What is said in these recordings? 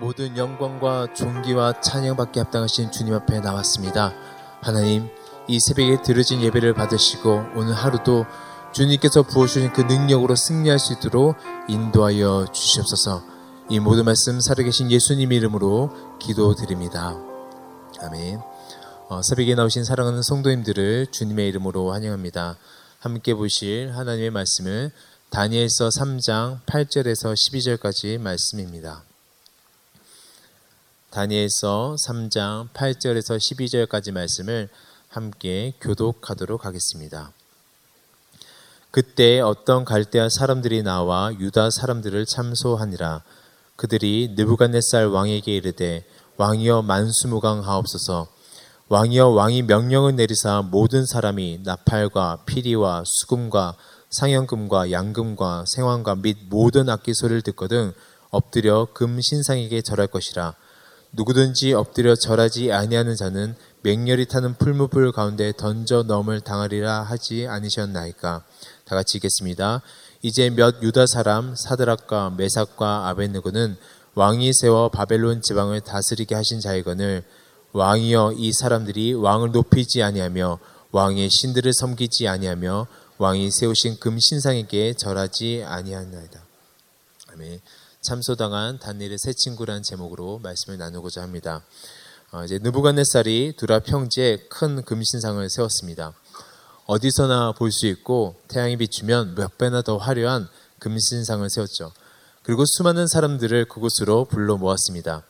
모든 영광과 존귀와 찬양받게 합당하신 주님 앞에 나왔습니다. 하나님, 이 새벽에 드려진 예배를 받으시고 오늘 하루도 주님께서 부어주신 그 능력으로 승리할 수 있도록 인도하여 주시옵소서. 이 모든 말씀 살아계신 예수님 이름으로 기도드립니다. 아멘. 어, 새벽에 나오신 사랑하는 성도님들을 주님의 이름으로 환영합니다. 함께 보실 하나님의 말씀을 다니엘서 3장 8절에서 12절까지 말씀입니다. 다니엘서 3장 8절에서 12절까지 말씀을 함께 교독하도록 하겠습니다. 그때 어떤 갈대아 사람들이 나와 유다 사람들을 참소하니라. 그들이 느부갓네살 왕에게 이르되 왕이여 만수무강하옵소서. 왕이여 왕이 명령을 내리사 모든 사람이 나팔과 피리와 수금과 상연금과 양금과 생황과 및 모든 악기 소리를 듣거든 엎드려 금 신상에게 절할 것이라 누구든지 엎드려 절하지 아니하는 자는 맹렬히 타는 풀무불 가운데 던져 넘을 당하리라 하지 아니셨나이까 다 같이 읽겠습니다. 이제 몇 유다 사람 사드락과 메삭과 아벤느고는 왕이 세워 바벨론 지방을 다스리게 하신 자이거늘 왕이여 이 사람들이 왕을 높이지 아니하며 왕의 신들을 섬기지 아니하며 왕이 세우신 금 신상에게 절하지 아니하나이다. 아멘. 참소당한 단일의 새 친구란 제목으로 말씀을 나누고자 합니다. 어, 이제 느부갓네살이 두라 평지에 큰 금신상을 세웠습니다. 어디서나 볼 수 있고 태양이 비추면 몇 배나 더 화려한 금신상을 세웠죠. 그리고 수많은 사람들을 그곳으로 불러 모았습니다.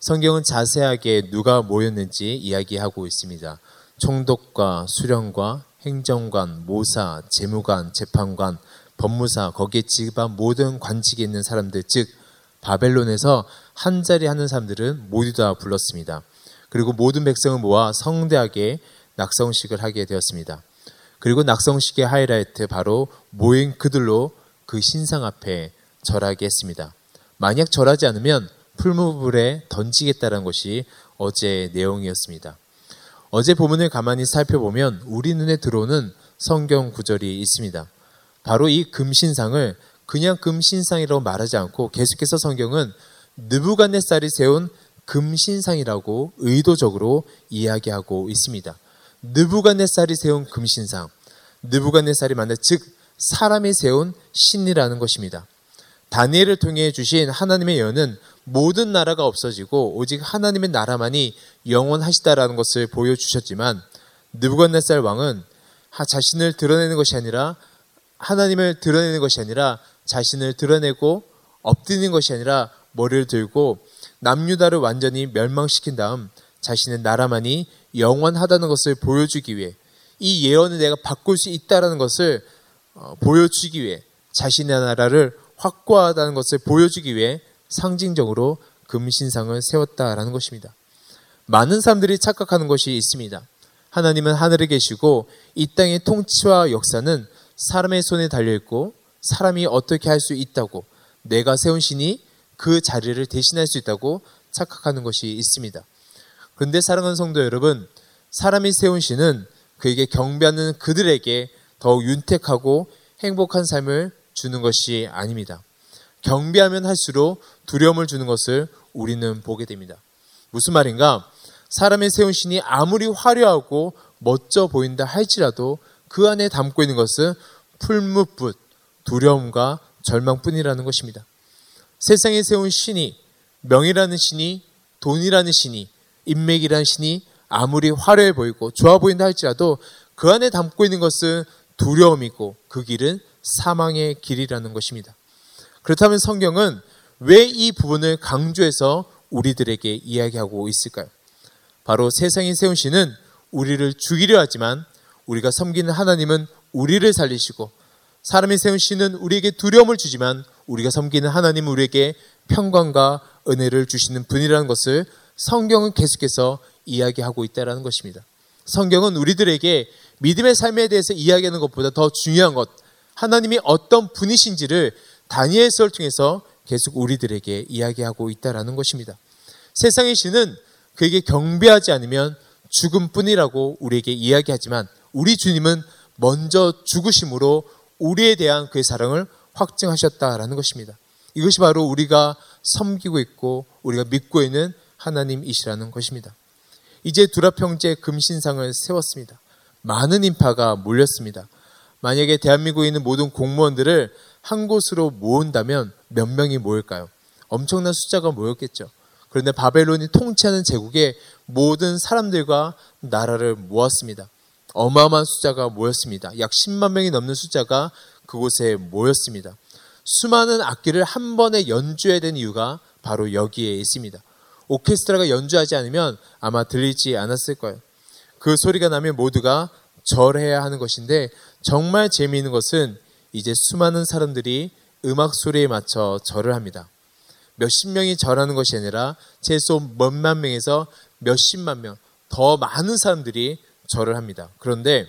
성경은 자세하게 누가 모였는지 이야기하고 있습니다. 총독과 수령과 행정관, 모사, 재무관, 재판관, 법무사, 거기에 집안 모든 관직에 있는 사람들, 즉 바벨론에서 한 자리 하는 사람들은 모두 다 불렀습니다. 그리고 모든 백성을 모아 성대하게 낙성식을 하게 되었습니다. 그리고 낙성식의 하이라이트 바로 모인 그들로 그 신상 앞에 절하게 했습니다. 만약 절하지 않으면 풀무불에 던지겠다는 것이 어제 내용이었습니다. 어제 본문을 가만히 살펴보면 우리 눈에 들어오는 성경 구절이 있습니다. 바로 이 금신상을 그냥 금신상이라고 말하지 않고 계속해서 성경은 느부갓네살이 세운 금신상이라고 의도적으로 이야기하고 있습니다. 느부갓네살이 세운 금신상, 느부갓네살이 만든 즉 사람이 세운 신이라는 것입니다. 다니엘을 통해 주신 하나님의 예언은 모든 나라가 없어지고 오직 하나님의 나라만이 영원하시다라는 것을 보여주셨지만 느부갓네살 왕은 자신을 드러내는 것이 아니라 하나님을 드러내는 것이 아니라 자신을 드러내고 엎드리는 것이 아니라 머리를 들고 남유다를 완전히 멸망시킨 다음 자신의 나라만이 영원하다는 것을 보여주기 위해 이 예언을 내가 바꿀 수 있다라는 것을 어, 보여주기 위해 자신의 나라를 확고하다는 것을 보여주기 위해 상징적으로 금신상을 세웠다라는 것입니다. 많은 사람들이 착각하는 것이 있습니다. 하나님은 하늘에 계시고 이 땅의 통치와 역사는 사람의 손에 달려 있고 사람이 어떻게 할 수 있다고 내가 세운 신이 그 자리를 대신할 수 있다고 착각하는 것이 있습니다. 그런데 사랑하는 성도 여러분, 사람이 세운 신은 그에게 경배하는 그들에게 더욱 윤택하고 행복한 삶을 주는 것이 아닙니다. 경배하면 할수록 두려움을 주는 것을 우리는 보게 됩니다. 무슨 말인가? 사람의 세운 신이 아무리 화려하고 멋져 보인다 할지라도 그 안에 담고 있는 것은 풀무붓, 두려움과 절망뿐이라는 것입니다. 세상에 세운 신이 명이라는 신이 돈이라는 신이 인맥이라는 신이 아무리 화려해 보이고 좋아 보인다 할지라도 그 안에 담고 있는 것은 두려움이고 그 길은 사망의 길이라는 것입니다. 그렇다면 성경은 왜 이 부분을 강조해서 우리들에게 이야기하고 있을까요? 바로 세상에 세운 신은 우리를 죽이려 하지만 우리가 섬기는 하나님은 우리를 살리시고 사람이 세운 신은 우리에게 두려움을 주지만 우리가 섬기는 하나님은 우리에게 평강과 은혜를 주시는 분이라는 것을 성경은 계속해서 이야기하고 있다는 것입니다. 성경은 우리들에게 믿음의 삶에 대해서 이야기하는 것보다 더 중요한 것, 하나님이 어떤 분이신지를 다니엘서를 통해서 계속 우리들에게 이야기하고 있다는 것입니다. 세상의 신은 그에게 경배하지 않으면 죽음뿐이라고 우리에게 이야기하지만 우리 주님은 먼저 죽으심으로 우리에 대한 그의 사랑을 확증하셨다라는 것입니다. 이것이 바로 우리가 섬기고 있고 우리가 믿고 있는 하나님이시라는 것입니다. 이제 두라평제 금신상을 세웠습니다. 많은 인파가 몰렸습니다. 만약에 대한민국에 있는 모든 공무원들을 한 곳으로 모은다면 몇 명이 모일까요? 엄청난 숫자가 모였겠죠. 그런데 바벨론이 통치하는 제국에 모든 사람들과 나라를 모았습니다. 어마어마한 숫자가 모였습니다. 약 10만 명이 넘는 숫자가 그곳에 모였습니다. 수많은 악기를 한 번에 연주해야 되는 이유가 바로 여기에 있습니다. 오케스트라가 연주하지 않으면 아마 들리지 않았을 거예요. 그 소리가 나면 모두가 절해야 하는 것인데 정말 재미있는 것은 이제 수많은 사람들이 음악 소리에 맞춰 절을 합니다. 몇십 명이 절하는 것이 아니라 최소 몇만 명에서 몇십만 명, 더 많은 사람들이 절을 합니다. 그런데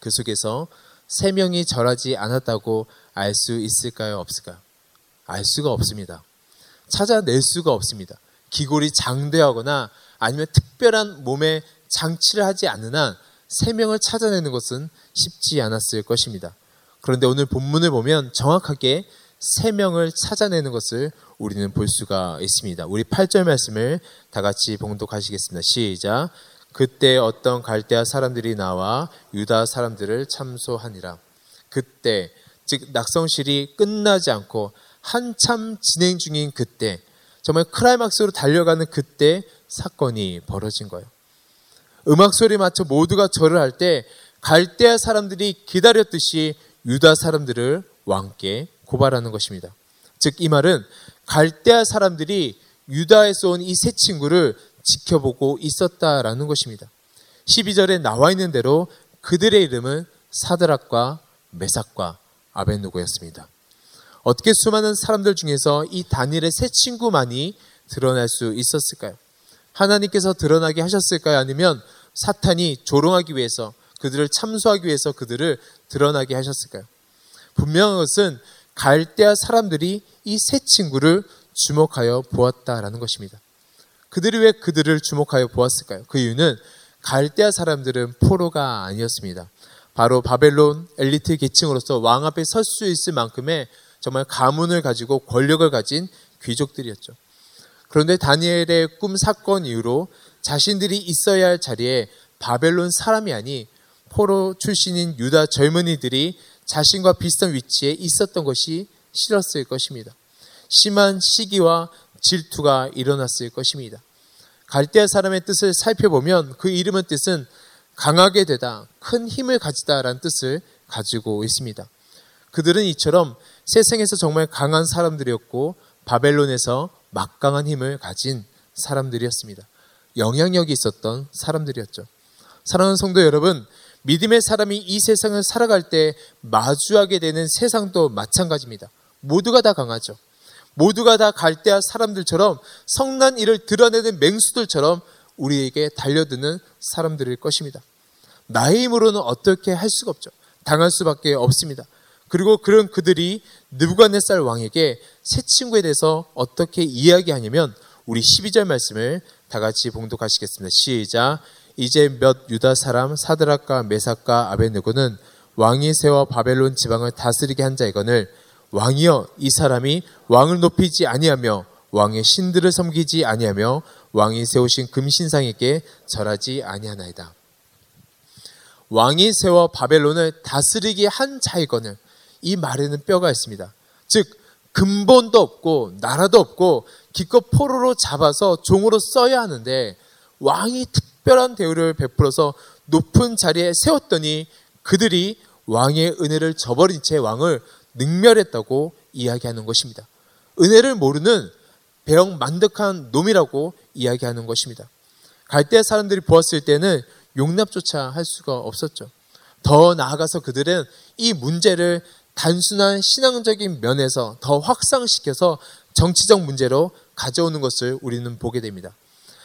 그 속에서 세 명이 절하지 않았다고 알 수 있을까요? 없을까요? 알 수가 없습니다. 찾아낼 수가 없습니다. 기골이 장대하거나 아니면 특별한 몸에 장치를 하지 한세 명을 찾아내는 것은 쉽지 않았을 것입니다. 그런데 오늘 본문을 보면 정확하게 세 명을 찾아내는 것을 우리는 볼 수가 있습니다. 우리 8절 말씀을 다 같이 봉독하시겠습니다. 시작. 그때 어떤 갈대아 사람들이 나와 유다 사람들을 참소하니라. 그때 즉 낙성실이 끝나지 않고 한참 진행 중인 그때 정말 크라이막스로 달려가는 그때 사건이 벌어진 거예요. 음악 소리 맞춰 모두가 절을 할 때 갈대아 사람들이 기다렸듯이 유다 사람들을 왕께 고발하는 것입니다. 즉 이 말은 갈대아 사람들이 유다에서 온 이 세 친구를 지켜보고 있었다라는 것입니다. 12절에 나와 있는 대로 그들의 이름은 사드락과 메삭과 아벤누고였습니다. 어떻게 수많은 사람들 중에서 이 다니엘의 세 친구만이 드러날 수 있었을까요? 하나님께서 드러나게 하셨을까요? 아니면 사탄이 조롱하기 위해서 그들을 참소하기 위해서 그들을 드러나게 하셨을까요? 분명한 것은 갈대아 사람들이 이 세 친구를 주목하여 보았다라는 것입니다. 그들이 왜 그들을 주목하여 보았을까요? 그 이유는 갈대아 사람들은 포로가 아니었습니다. 바로 바벨론 엘리트 계층으로서 왕 앞에 설 수 있을 만큼의 정말 가문을 가지고 권력을 가진 귀족들이었죠. 그런데 다니엘의 꿈 사건 이후로 자신들이 있어야 할 자리에 바벨론 사람이 아니 포로 출신인 유다 젊은이들이 자신과 비슷한 위치에 있었던 것이 싫었을 것입니다. 심한 시기와 질투가 일어났을 것입니다. 갈대아 사람의 뜻을 살펴보면 그 이름의 뜻은 강하게 되다, 큰 힘을 가지다라는 뜻을 가지고 있습니다. 그들은 이처럼 세상에서 정말 강한 사람들이었고 바벨론에서 막강한 힘을 가진 사람들이었습니다. 영향력이 있었던 사람들이었죠. 사랑하는 성도 여러분, 믿음의 사람이 이 세상을 살아갈 때 마주하게 되는 세상도 마찬가지입니다. 모두가 다 강하죠. 모두가 다 갈대아 사람들처럼 성난 일을 드러내는 맹수들처럼 우리에게 달려드는 사람들일 것입니다. 나의 힘으로는 어떻게 할 수가 없죠. 당할 수밖에 없습니다. 그리고 그런 그들이 느부갓네살 왕에게 새 친구에 대해서 어떻게 이야기하냐면 우리 12절 말씀을 다 같이 봉독하시겠습니다. 시작. 이제 몇 유다 사람 사드락과 메삭과 아벤느고는 왕이 세워 바벨론 지방을 다스리게 한 자이거늘 왕이여 이 사람이 왕을 높이지 아니하며 왕의 신들을 섬기지 아니하며 왕이 세우신 금신상에게 절하지 아니하나이다. 왕이 세워 바벨론을 다스리게 한 자이거늘 이 말에는 뼈가 있습니다. 즉 근본도 없고 나라도 없고 기껏 포로로 잡아서 종으로 써야 하는데 왕이 특별한 대우를 베풀어서 높은 자리에 세웠더니 그들이 왕의 은혜를 저버린 채 왕을 능멸했다고 이야기하는 것입니다. 은혜를 모르는 배영 만득한 놈이라고 이야기하는 것입니다. 갈대 사람들이 보았을 때는 용납조차 할 수가 없었죠. 더 나아가서 그들은 이 문제를 단순한 신앙적인 면에서 더 확산시켜서 정치적 문제로 가져오는 것을 우리는 보게 됩니다.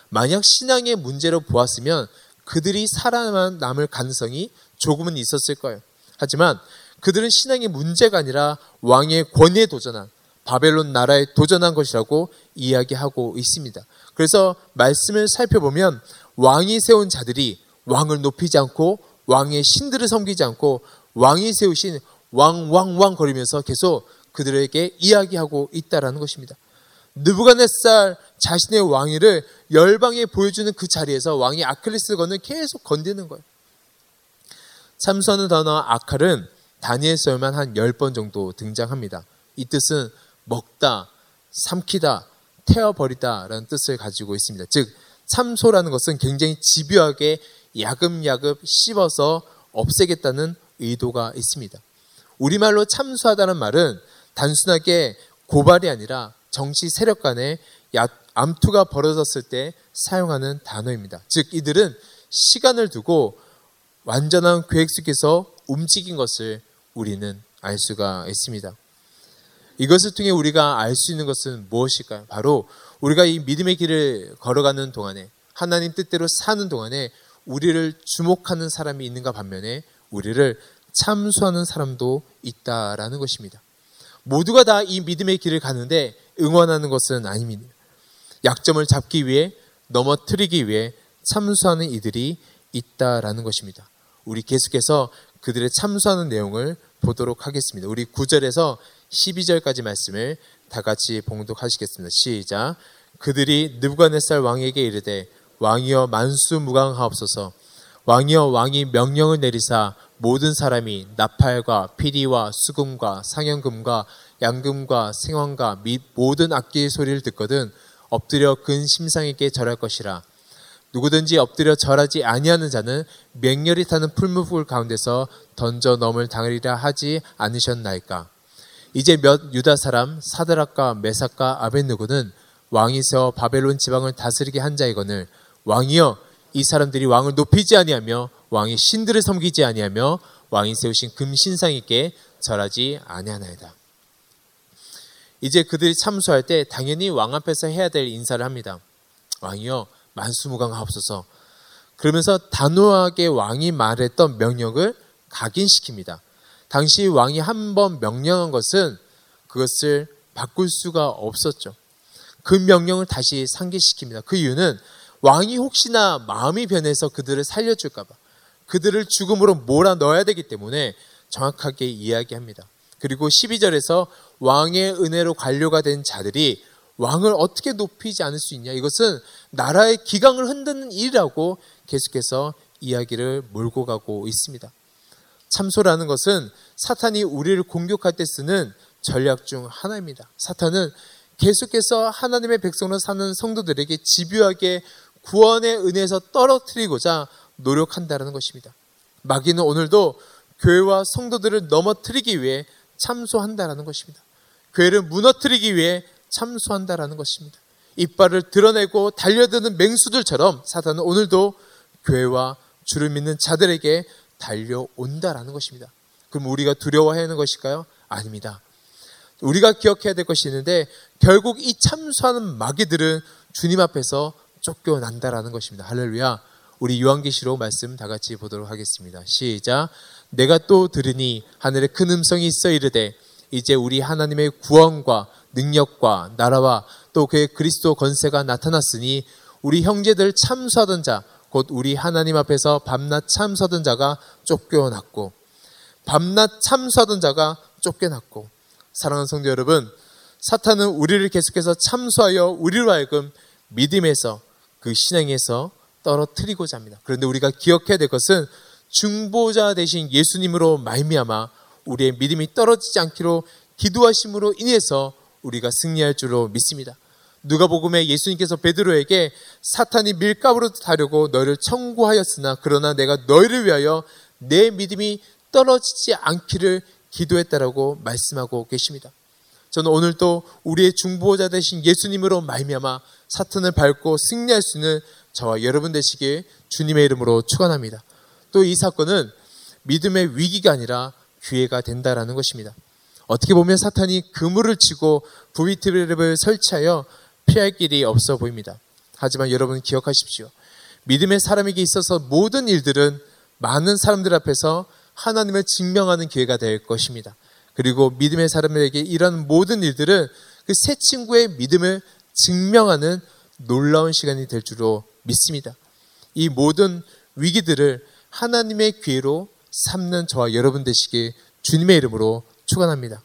만약 신앙의 문제로 보았으면 그들이 살아남을 가능성이 조금은 있었을 거예요. 하지만 그들은 신앙의 문제가 아니라 왕의 권위에 도전한 바벨론 나라에 도전한 것이라고 이야기하고 있습니다. 그래서 말씀을 살펴보면 왕이 세운 자들이 왕을 높이지 않고 왕의 신들을 섬기지 않고 왕이 세우신 왕, 왕, 왕 거리면서 계속 그들에게 이야기하고 있다라는 것입니다. 느부갓네살 자신의 왕위를 열방에 보여주는 그 자리에서 왕이 아클리스건을 계속 건드는 거예요. 참선의 단어 아칼은 다니엘서에만 한 10번 정도 등장합니다. 이 뜻은 먹다, 삼키다, 태워버리다 라는 뜻을 가지고 있습니다. 즉, 참소라는 것은 굉장히 집요하게 야금야금 씹어서 없애겠다는 의도가 있습니다. 우리말로 참수하다는 말은 단순하게 고발이 아니라 정치 세력 간의 암투가 벌어졌을 때 사용하는 단어입니다. 즉, 이들은 시간을 두고 완전한 계획 속에서 움직인 것을 우리는 알 수가 있습니다. 이것을 통해 우리가 알 수 있는 것은 무엇일까요? 바로 우리가 이 믿음의 길을 걸어가는 동안에 하나님 뜻대로 사는 동안에 우리를 주목하는 사람이 있는가 반면에 우리를 참수하는 사람도 있다라는 것입니다. 모두가 다 이 믿음의 길을 가는데 응원하는 것은 아닙니다. 약점을 잡기 위해 넘어뜨리기 위해 참수하는 이들이 있다라는 것입니다. 우리 계속해서 그들의 참수하는 내용을 보도록 하겠습니다. 우리 9절에서 12절까지 말씀을 다 같이 봉독하시겠습니다. 시작. 그들이 느부갓네살 왕에게 이르되 왕이여 만수무강하옵소서 왕이여 왕이 명령을 내리사 모든 사람이 나팔과 피리와 수금과 상연금과 양금과 생황과 및 모든 악기의 소리를 듣거든 엎드려 근 심상에게 절할 것이라 누구든지 엎드려 절하지 아니하는 자는 맹렬히 타는 풀무불 가운데서 던져 넘을 당하리라 하지 않으셨나이까 이제 몇 유다 사람 사드락과 메삭과 아벤누고는 왕이 세워 바벨론 지방을 다스리게 한 자이거늘 왕이여 이 사람들이 왕을 높이지 아니하며 왕이 신들을 섬기지 아니하며 왕이 세우신 금신상에게 절하지 아니하나이다. 이제 그들이 참수할 때 당연히 왕 앞에서 해야 될 인사를 합니다. 왕이여 만수무강하옵소서. 그러면서 단호하게 왕이 말했던 명령을 각인시킵니다. 당시 왕이 한 번 명령한 것은 그것을 바꿀 수가 없었죠. 그 명령을 다시 상기시킵니다. 그 이유는 왕이 혹시나 마음이 변해서 그들을 살려줄까봐 그들을 죽음으로 몰아 넣어야 되기 때문에 정확하게 이야기합니다. 그리고 12절에서 왕의 은혜로 관료가 된 자들이 왕을 어떻게 높이지 않을 수 있냐. 이것은 나라의 기강을 흔드는 일이라고 계속해서 이야기를 몰고 가고 있습니다. 참소라는 것은 사탄이 우리를 공격할 때 쓰는 전략 중 하나입니다. 사탄은 계속해서 하나님의 백성으로 사는 성도들에게 집요하게 구원의 은혜에서 떨어뜨리고자 노력한다는 것입니다. 마귀는 오늘도 교회와 성도들을 넘어뜨리기 위해 참소한다라는 것입니다. 교회를 무너뜨리기 위해 참소한다라는 것입니다. 이빨을 드러내고 달려드는 맹수들처럼 사탄은 오늘도 교회와 주를 믿는 자들에게 달려온다라는 것입니다. 그럼 우리가 두려워해야 하는 것일까요? 아닙니다. 우리가 기억해야 될 것이 있는데 결국 이 참수하는 마귀들은 주님 앞에서 쫓겨난다라는 것입니다. 할렐루야. 우리 요한계시록 말씀 다 같이 보도록 하겠습니다. 시작. 내가 또 들으니 하늘에 큰 음성이 있어 이르되 이제 우리 하나님의 구원과 능력과 나라와 또 그의 그리스도 건세가 나타났으니 우리 형제들 참수하던 자, 곧 우리 하나님 앞에서 밤낮 참서던 자가 쫓겨났고, 밤낮 참수하던 자가 쫓겨났고, 사랑하는 성도 여러분, 사탄은 우리를 계속해서 참수하여 우리로 하여금 믿음에서 그 신앙에서 떨어뜨리고자 합니다. 그런데 우리가 기억해야 될 것은 중보자 대신 예수님으로 말미암아 우리의 믿음이 떨어지지 않기로 기도하심으로 인해서 우리가 승리할 줄로 믿습니다. 누가복음에 예수님께서 베드로에게 사탄이 밀가루로 타려고 너를 청구하였으나 그러나 내가 너희를 위하여 내 믿음이 떨어지지 않기를 기도했다라고 말씀하고 계십니다. 저는 오늘도 우리의 중보자 되신 예수님으로 말미암아 사탄을 밟고 승리할 수 있는 저와 여러분 되시길 주님의 이름으로 축원합니다. 또 이 사건은 믿음의 위기가 아니라 기회가 된다라는 것입니다. 어떻게 보면 사탄이 그물을 치고 부비트랩을 설치하여 피할 길이 없어 보입니다. 하지만 여러분 기억하십시오. 믿음의 사람에게 있어서 모든 일들은 많은 사람들 앞에서 하나님을 증명하는 기회가 될 것입니다. 그리고 믿음의 사람에게 이런 모든 일들은 그 새 친구의 믿음을 증명하는 놀라운 시간이 될 줄로 믿습니다. 이 모든 위기들을 하나님의 기회로 삼는 저와 여러분 되시길 주님의 이름으로 축원합니다.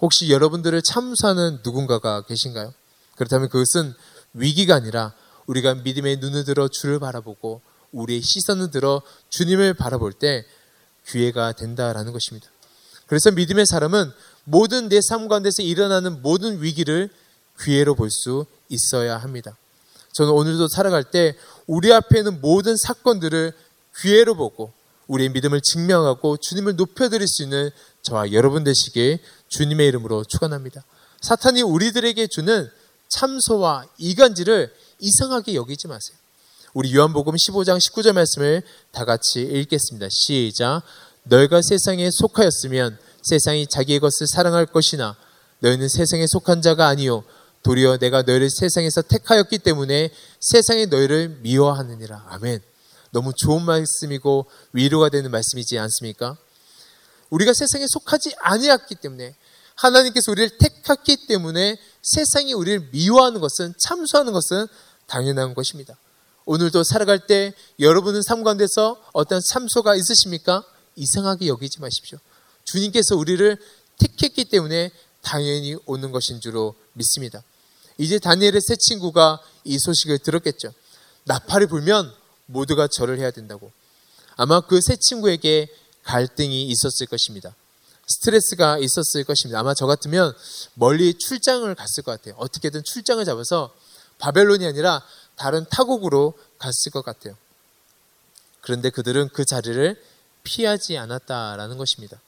혹시 여러분들을 참수하는 누군가가 계신가요? 그렇다면 그것은 위기가 아니라 우리가 믿음의 눈을 들어 주를 바라보고 우리의 시선을 들어 주님을 바라볼 때 기회가 된다라는 것입니다. 그래서 믿음의 사람은 모든 내 삶 가운데서 일어나는 모든 위기를 기회로 볼 수 있어야 합니다. 저는 오늘도 살아갈 때 우리 앞에 있는 모든 사건들을 기회로 보고 우리의 믿음을 증명하고 주님을 높여드릴 수 있는 저와 여러분 되시길 주님의 이름으로 축원합니다. 사탄이 우리들에게 주는 참소와 이간질을 이상하게 여기지 마세요. 우리 요한복음 15장 19절 말씀을 다 같이 읽겠습니다. 시작. 너희가 세상에 속하였으면 세상이 자기의 것을 사랑할 것이나 너희는 세상에 속한 자가 아니요 도리어 내가 너희를 세상에서 택하였기 때문에 세상이 너희를 미워하느니라. 아멘. 너무 좋은 말씀이고 위로가 되는 말씀이지 않습니까? 우리가 세상에 속하지 아니었기 때문에 하나님께서 우리를 택했기 때문에 세상이 우리를 미워하는 것은 참수하는 것은 당연한 것입니다. 오늘도 살아갈 때 여러분은 삶 가운데서 어떤 참소가 있으십니까? 이상하게 여기지 마십시오. 주님께서 우리를 택했기 때문에 당연히 오는 것인 줄로 믿습니다. 이제 다니엘의 새 친구가 이 소식을 들었겠죠. 나팔이 불면 모두가 절을 해야 된다고. 아마 그새 친구에게 갈등이 있었을 것입니다. 스트레스가 있었을 것입니다. 아마 저 같으면 멀리 출장을 갔을 것 같아요. 어떻게든 출장을 잡아서 바벨론이 아니라 다른 타국으로 갔을 것 같아요. 그런데 그들은 그 자리를 피하지 않았다라는 것입니다.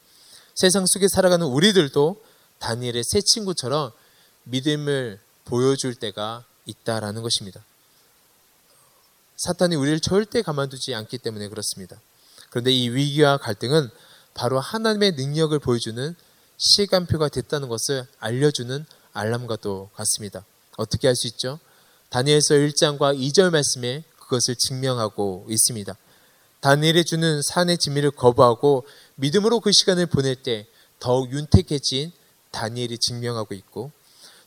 세상 속에 살아가는 우리들도 다니엘의 새 친구처럼 믿음을 보여줄 때가 있다라는 것입니다. 사탄이 우리를 절대 가만두지 않기 때문에 그렇습니다. 그런데 이 위기와 갈등은 바로 하나님의 능력을 보여주는 시간표가 됐다는 것을 알려주는 알람과도 같습니다. 어떻게 할 수 있죠? 다니엘서 1장과 2절 말씀에 그것을 증명하고 있습니다. 다니엘이 주는 산의 진미를 거부하고 믿음으로 그 시간을 보낼 때 더욱 윤택해진 다니엘이 증명하고 있고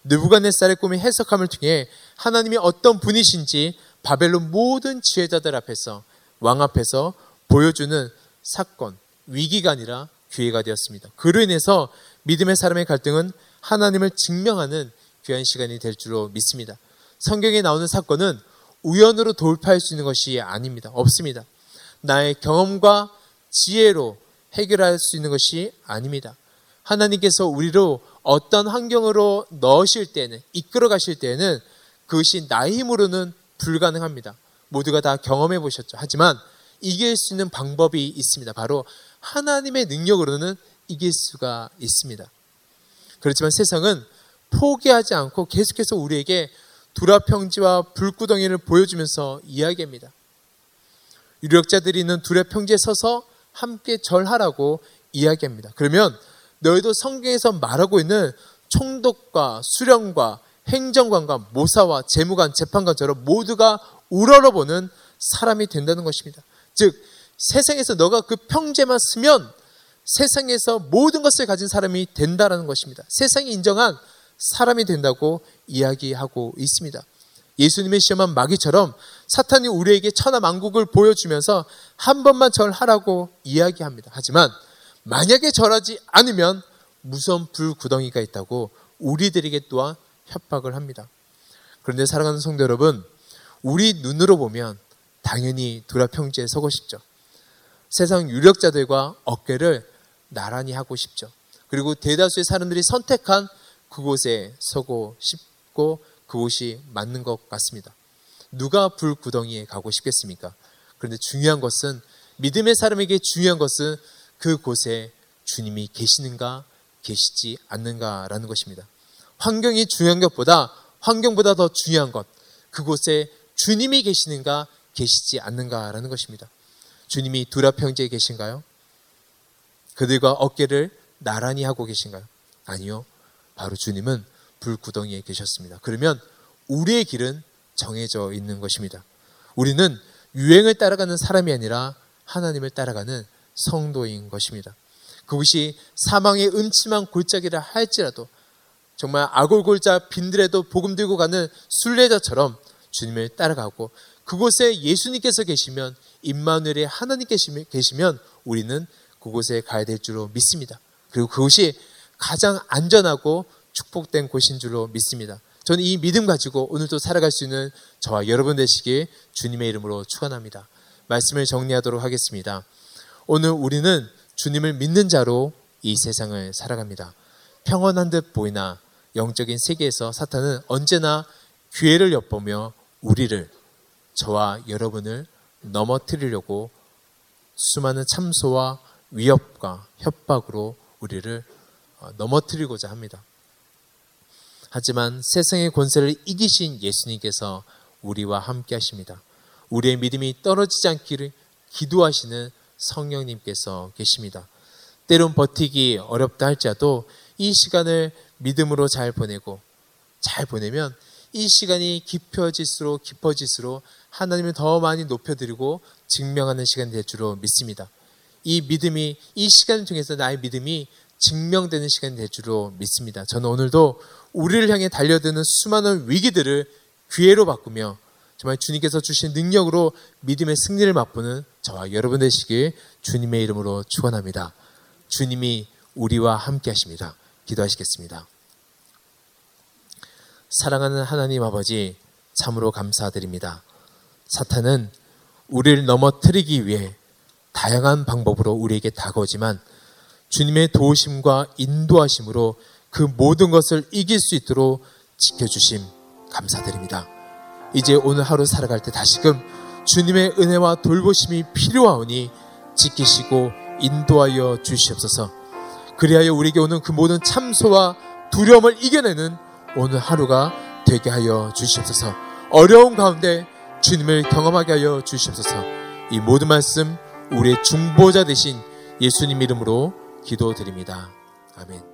느부갓네살의 꿈의 해석함을 통해 하나님이 어떤 분이신지 바벨론 모든 지혜자들 앞에서 왕 앞에서 보여주는 사건, 위기가 아니라 기회가 되었습니다. 그로 인해서 믿음의 사람의 갈등은 하나님을 증명하는 귀한 시간이 될 줄로 믿습니다. 성경에 나오는 사건은 우연으로 돌파할 수 있는 것이 아닙니다. 없습니다. 나의 경험과 지혜로 해결할 수 있는 것이 아닙니다. 하나님께서 우리로 어떤 환경으로 넣으실 때는, 이끌어 가실 때는 그것이 나의 힘으로는 불가능합니다. 모두가 다 경험해 보셨죠. 하지만 이길 수 있는 방법이 있습니다. 바로 하나님의 능력으로는 이길 수가 있습니다. 그렇지만 세상은 포기하지 않고 계속해서 우리에게 두라평지와 불구덩이를 보여주면서 이야기합니다. 유력자들이 있는 두라평지에 서서 함께 절하라고 이야기합니다. 그러면 너희도 성경에서 말하고 있는 총독과 수령과 행정관과 모사와 재무관, 재판관처럼 모두가 우러러보는 사람이 된다는 것입니다. 즉 세상에서 너가 그 평제만 쓰면 세상에서 모든 것을 가진 사람이 된다라는 것입니다. 세상이 인정한 사람이 된다고 이야기하고 있습니다. 예수님의 시험한 마귀처럼 사탄이 우리에게 천하만국을 보여주면서 한 번만 절하라고 이야기합니다. 하지만 만약에 절하지 않으면 무서운 불구덩이가 있다고 우리들에게 또한 협박을 합니다. 그런데 사랑하는 성도 여러분, 우리 눈으로 보면 당연히 두라 평지에 서고 싶죠. 세상 유력자들과 어깨를 나란히 하고 싶죠. 그리고 대다수의 사람들이 선택한 그곳에 서고 싶고 그곳이 맞는 것 같습니다. 누가 불구덩이에 가고 싶겠습니까? 그런데 중요한 것은 믿음의 사람에게 중요한 것은 그곳에 주님이 계시는가 계시지 않는가라는 것입니다. 환경이 중요한 것보다 환경보다 더 중요한 것 그곳에 주님이 계시는가 계시지 않는가라는 것입니다. 주님이 두라평지에 계신가요? 그들과 어깨를 나란히 하고 계신가요? 아니요. 바로 주님은 불구덩이에 계셨습니다. 그러면 우리의 길은 정해져 있는 것입니다. 우리는 유행을 따라가는 사람이 아니라 하나님을 따라가는 성도인 것입니다. 그것이 사망의 음침한 골짜기라 할지라도 정말 아골골자 빈들에도 복음 들고 가는 순례자처럼 주님을 따라가고 그곳에 예수님께서 계시면 임마누엘의 하나님 계시면 우리는 그곳에 가야 될 줄로 믿습니다. 그리고 그것이 가장 안전하고 축복된 곳인 줄로 믿습니다. 저는 이 믿음 가지고 오늘도 살아갈 수 있는 저와 여러분 되시길 주님의 이름으로 축원합니다. 말씀을 정리하도록 하겠습니다. 오늘 우리는 주님을 믿는 자로 이 세상을 살아갑니다. 평온한 듯 보이나 영적인 세계에서 사탄은 언제나 기회를 엿보며 우리를 저와 여러분을 넘어뜨리려고 수많은 참소와 위협과 협박으로 우리를 어, 넘어뜨리고자 합니다. 하지만 세상의 권세를 이기신 예수님께서 우리와 함께 하십니다. 우리의 믿음이 떨어지지 않기를 기도하시는 성령님께서 계십니다. 때론 버티기 어렵다 할지라도 이 시간을 믿음으로 잘 보내고 잘 보내면 이 시간이 깊어질수록 깊어질수록 하나님을 더 많이 높여드리고 증명하는 시간이 될 줄로 믿습니다. 이 믿음이 이 시간을 통해서 나의 믿음이 증명되는 시간이 될 줄로 믿습니다. 저는 오늘도 우리를 향해 달려드는 수많은 위기들을 기회로 바꾸며 정말 주님께서 주신 능력으로 믿음의 승리를 맛보는 저와 여러분 되시길 주님의 이름으로 축원합니다. 주님이 우리와 함께 하십니다. 기도하시겠습니다. 사랑하는 하나님 아버지 참으로 감사드립니다. 사탄은 우리를 넘어뜨리기 위해 다양한 방법으로 우리에게 다가오지만 주님의 도우심과 인도하심으로 그 모든 것을 이길 수 있도록 지켜주심 감사드립니다. 이제 오늘 하루 살아갈 때 다시금 주님의 은혜와 돌보심이 필요하오니 지키시고 인도하여 주시옵소서. 그리하여 우리에게 오는 그 모든 참소와 두려움을 이겨내는 오늘 하루가 되게 하여 주시옵소서. 어려운 가운데 주님을 경험하게 하여 주시옵소서. 이 모든 말씀 우리의 중보자 되신 예수님 이름으로 기도드립니다. 아멘.